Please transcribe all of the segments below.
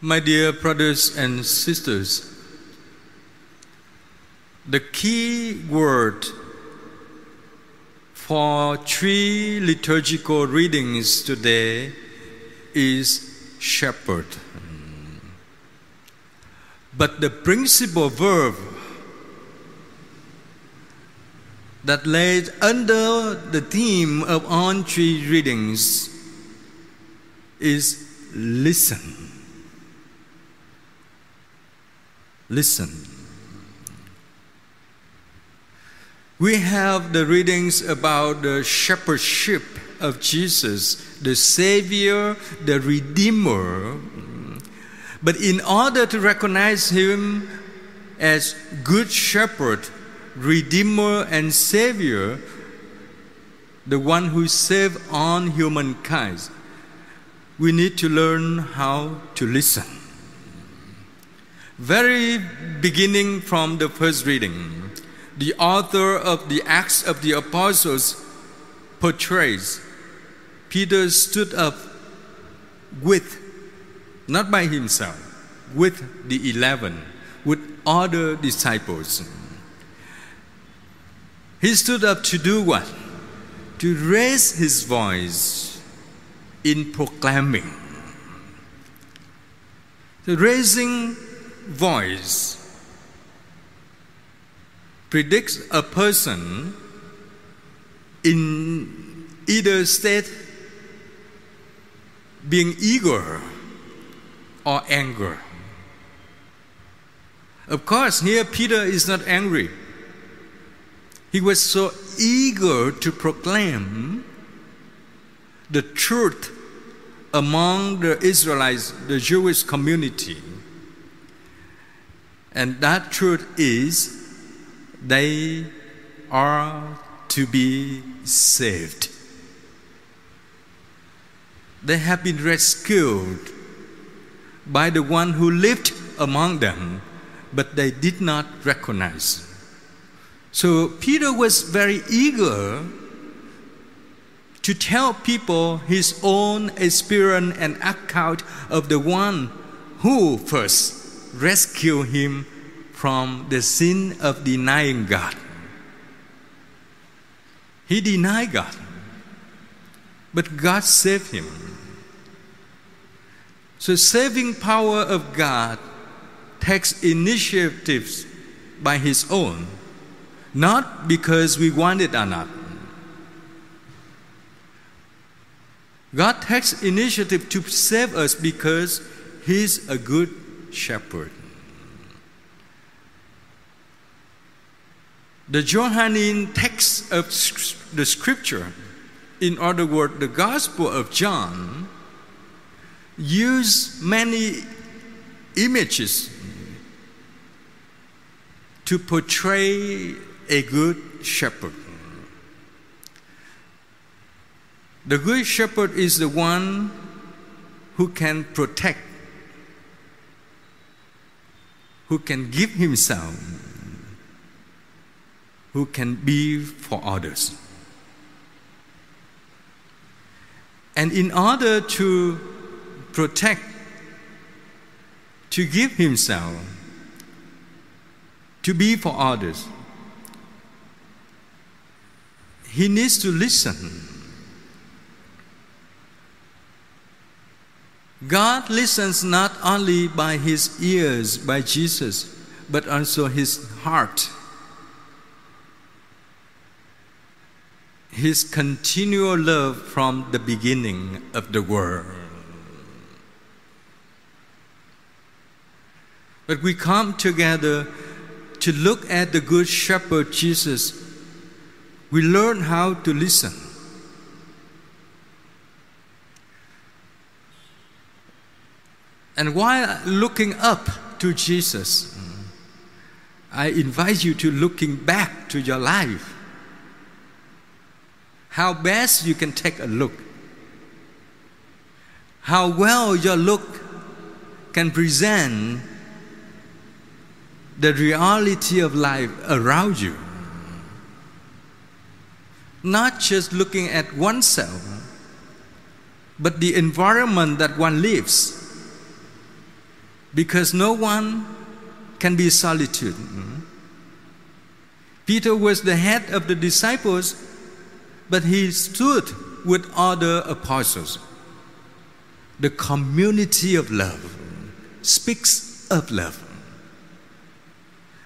My dear brothers and sisters, the key word for three liturgical readings today is shepherd. But the principal verb that lays under the theme of all three readings is listen. Listen. We have the readings about the shepherdship of Jesus, the Savior, the Redeemer. But in order to recognize Him as Good Shepherd, Redeemer, and Savior, the one who saved all humankind, we need to learn how to listen. Very beginning from the first reading, the author of the Acts of the Apostles portrays Peter stood up with, not by himself, with the eleven, with other disciples. He stood up to do what? To raise his voice in proclaiming. The raising voice predicts a person in either state being eager or anger. Of course, here Peter is not angry. He was so eager to proclaim the truth among the Israelites, the Jewish community. And that truth is they are to be saved. They have been rescued by the one who lived among them, but they did not recognize. So Peter was very eager to tell people his own experience and account of the one who first rescued him from the sin of denying God. He denied God, but God saved him. So, saving power of God takes initiatives by His own, not because we want it or not. God takes initiative to save us because He's a good shepherd. The Johannine text of the scripture, in other words, the Gospel of John, use many images to portray a good shepherd. The good shepherd is the one who can protect, who can give himself who can be for others. And in order to protect, to give himself, to be for others, he needs to listen. God listens not only by his ears, by Jesus, but also his heart. his continual love from the beginning of the world. But we come together to look at the Good Shepherd Jesus. We learn how to listen. And while looking up to Jesus, I invite you to looking back to your life how best you can take a look, how well your look can present the reality of life around you. Not just looking at oneself, but the environment that one lives. Because no one can be solitude. Peter was the head of the disciples, but he stood with other apostles. The community of love speaks of love.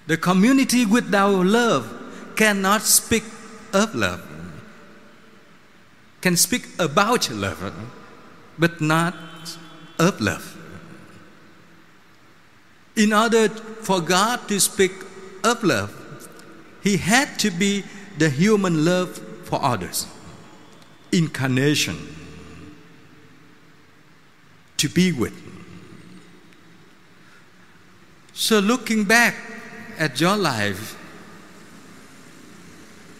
The community without love cannot speak of love, can speak about love, but not of love. In order for God to speak of love, He had to be the human love for others, incarnation, to be with. So, looking back at your life,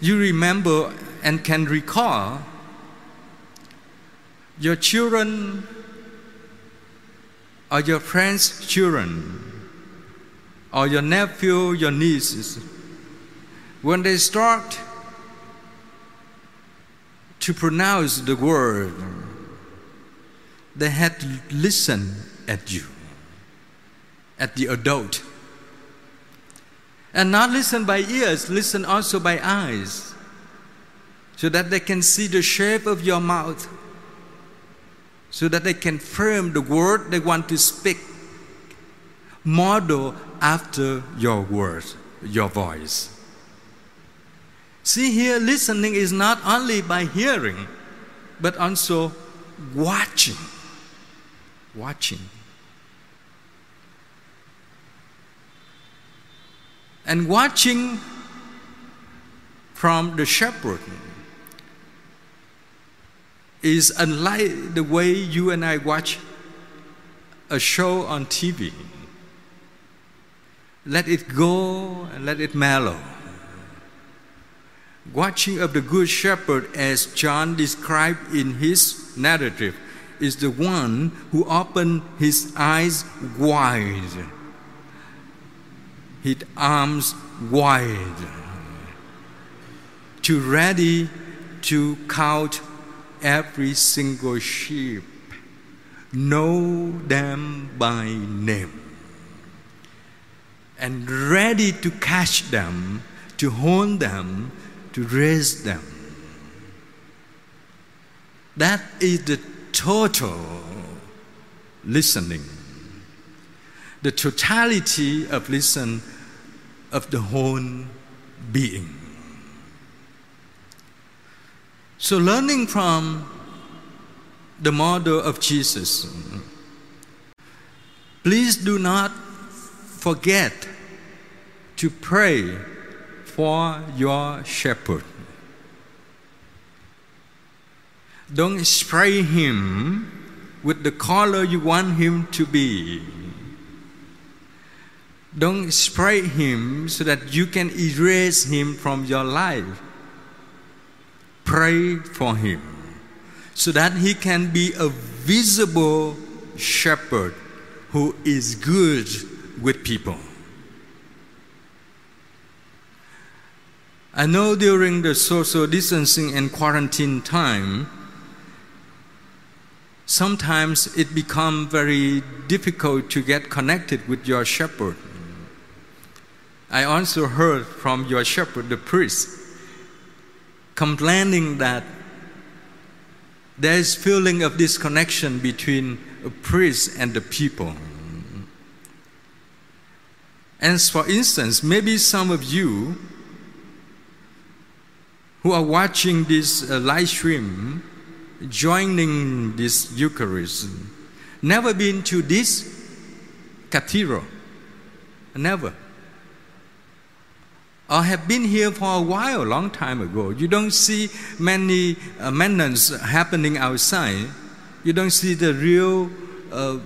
you remember and can recall your children or your friends' children or your nephew, your nieces, when they start to pronounce the word, they had to listen at you, at the adult. And not listen by ears, listen also by eyes, so that they can see the shape of your mouth, so that they can frame the word they want to speak, model after your words, your voice. See here, listening is not only by hearing, but also watching. Watching. and watching from the shepherd is unlike the way you and I watch a show on TV. Let it go and let it mellow. Watching of the Good Shepherd, as John described in his narrative, is the one who opened his eyes wide. His arms wide. To ready to count every single sheep, know them by name, and ready to catch them, to hone them, to raise them. That is the total listening, the totality of listen of the whole being. So, learning from the model of Jesus, please do not forget to pray for your shepherd. Don't spray him with the color you want him to be. Don't spray him so that you can erase him from your life. Pray for him so that he can be a visible shepherd who is good with people. I know during the social distancing and quarantine time, sometimes it becomes very difficult to get connected with your shepherd. I also heard from your shepherd, the priest, complaining that there is feeling of disconnection between a priest and the people. And for instance, maybe some of you who are watching this uh, live stream, joining this Eucharist, never been to this cathedral, never or have been here for a while, a long time ago. You don't see many uh, happening outside. You don't see the real uh,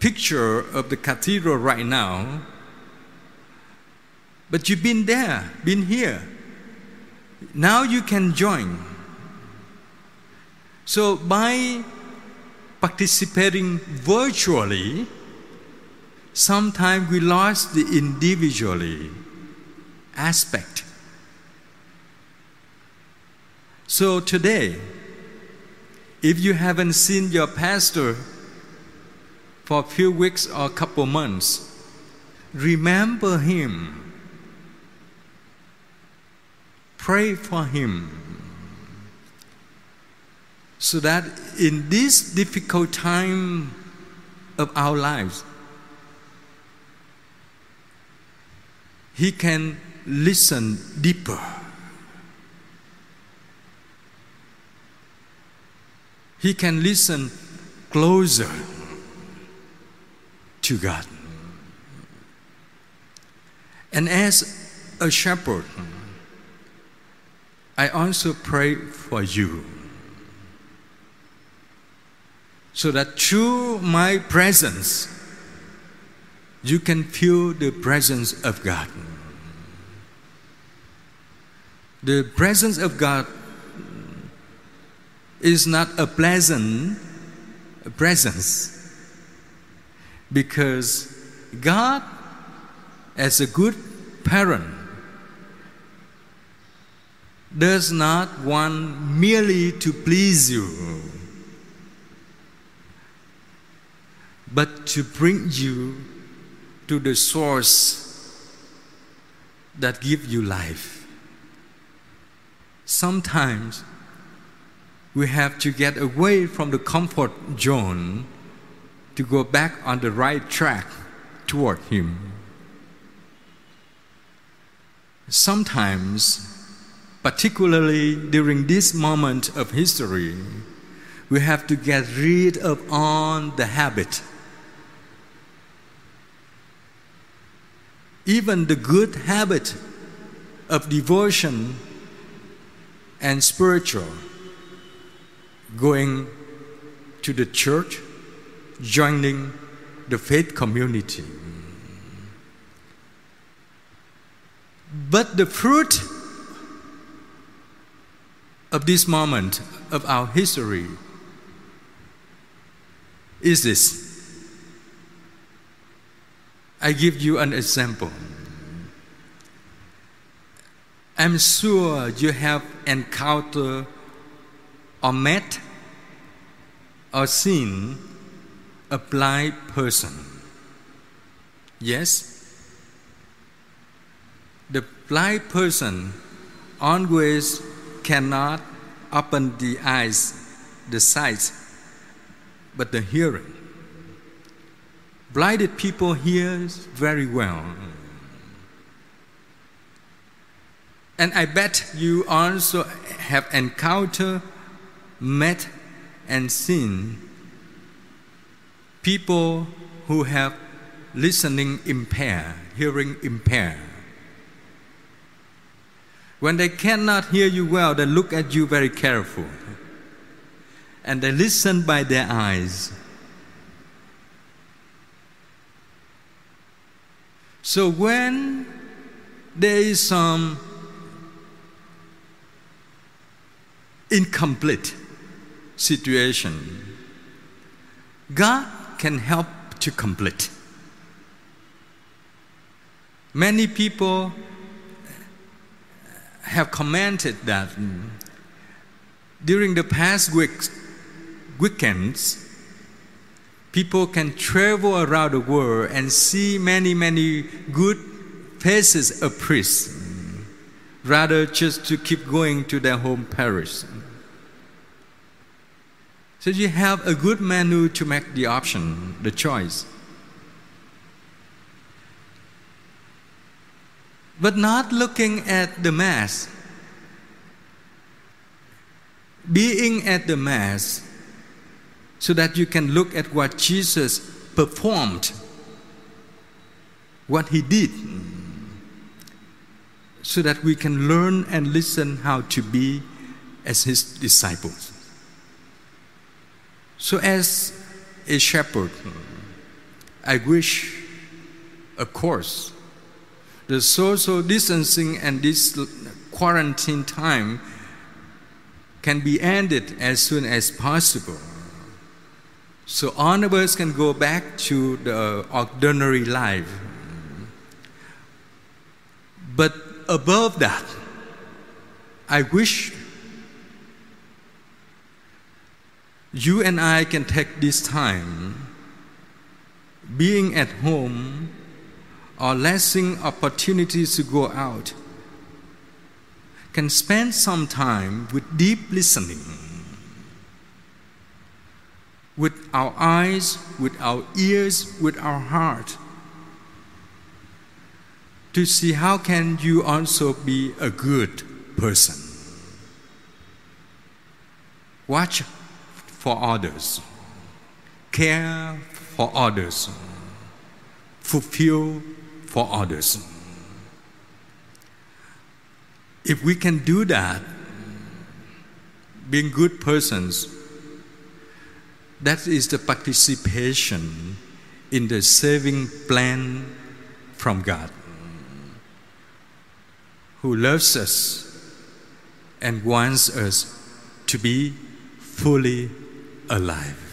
picture of the cathedral right now. But you've been there, been here. Now you can join. So by participating virtually, sometimes we lost the individually aspect. So today, if you haven't seen your pastor for a few weeks or a couple months, remember Him. Pray for Him. So that in this difficult time of our lives, He can listen deeper. He can listen closer to God. And as a shepherd, I also pray for you. So that through my presence, you can feel the presence of God. The presence of God is not a pleasant presence because God, as a good parent, does not want merely to please you, but to bring you to the source that gives you life. Sometimes we have to get away from the comfort zone to go back on the right track toward Him. Sometimes, particularly during this moment of history, we have to get rid of all the habit. Even the good habit of devotion and spiritual, going to the church, joining the faith community. But the fruit of this moment of our history is this. I give you an example. I'm sure you have encountered or met or seen a blind person. Yes? The blind person always cannot open the eyes, the sight, but the hearing. Blinded people hear very well. And I bet you also have encountered, met, and seen people who have listening impaired, hearing impaired. When they cannot hear you well, they look at you very careful. And they listen by their eyes. So when there is some incomplete situation, God can help to complete. Many people have commented that mm, during the past weeks, weekends, people can travel around the world and see many, many good faces of priests, mm, rather just to keep going to their home parish. So you have a good menu to make the option, the choice. But not looking at the Mass. Being at the Mass so that you can look at what Jesus performed, what He did, so that we can learn and listen how to be as His disciples. So, as a shepherd, I wish, of course, the social distancing and this quarantine time can be ended as soon as possible. So all of us can go back to the ordinary life. But above that, I wish you and I can take this time being at home or lacking opportunities to go out, can spend some time with deep listening, with our eyes, with our ears, with our heart, to see how can you also be a good person. Watch for others, care for others, fulfill for others. If we can do that, being good persons, that is the participation in the saving plan from God, who loves us and wants us to be fully alive.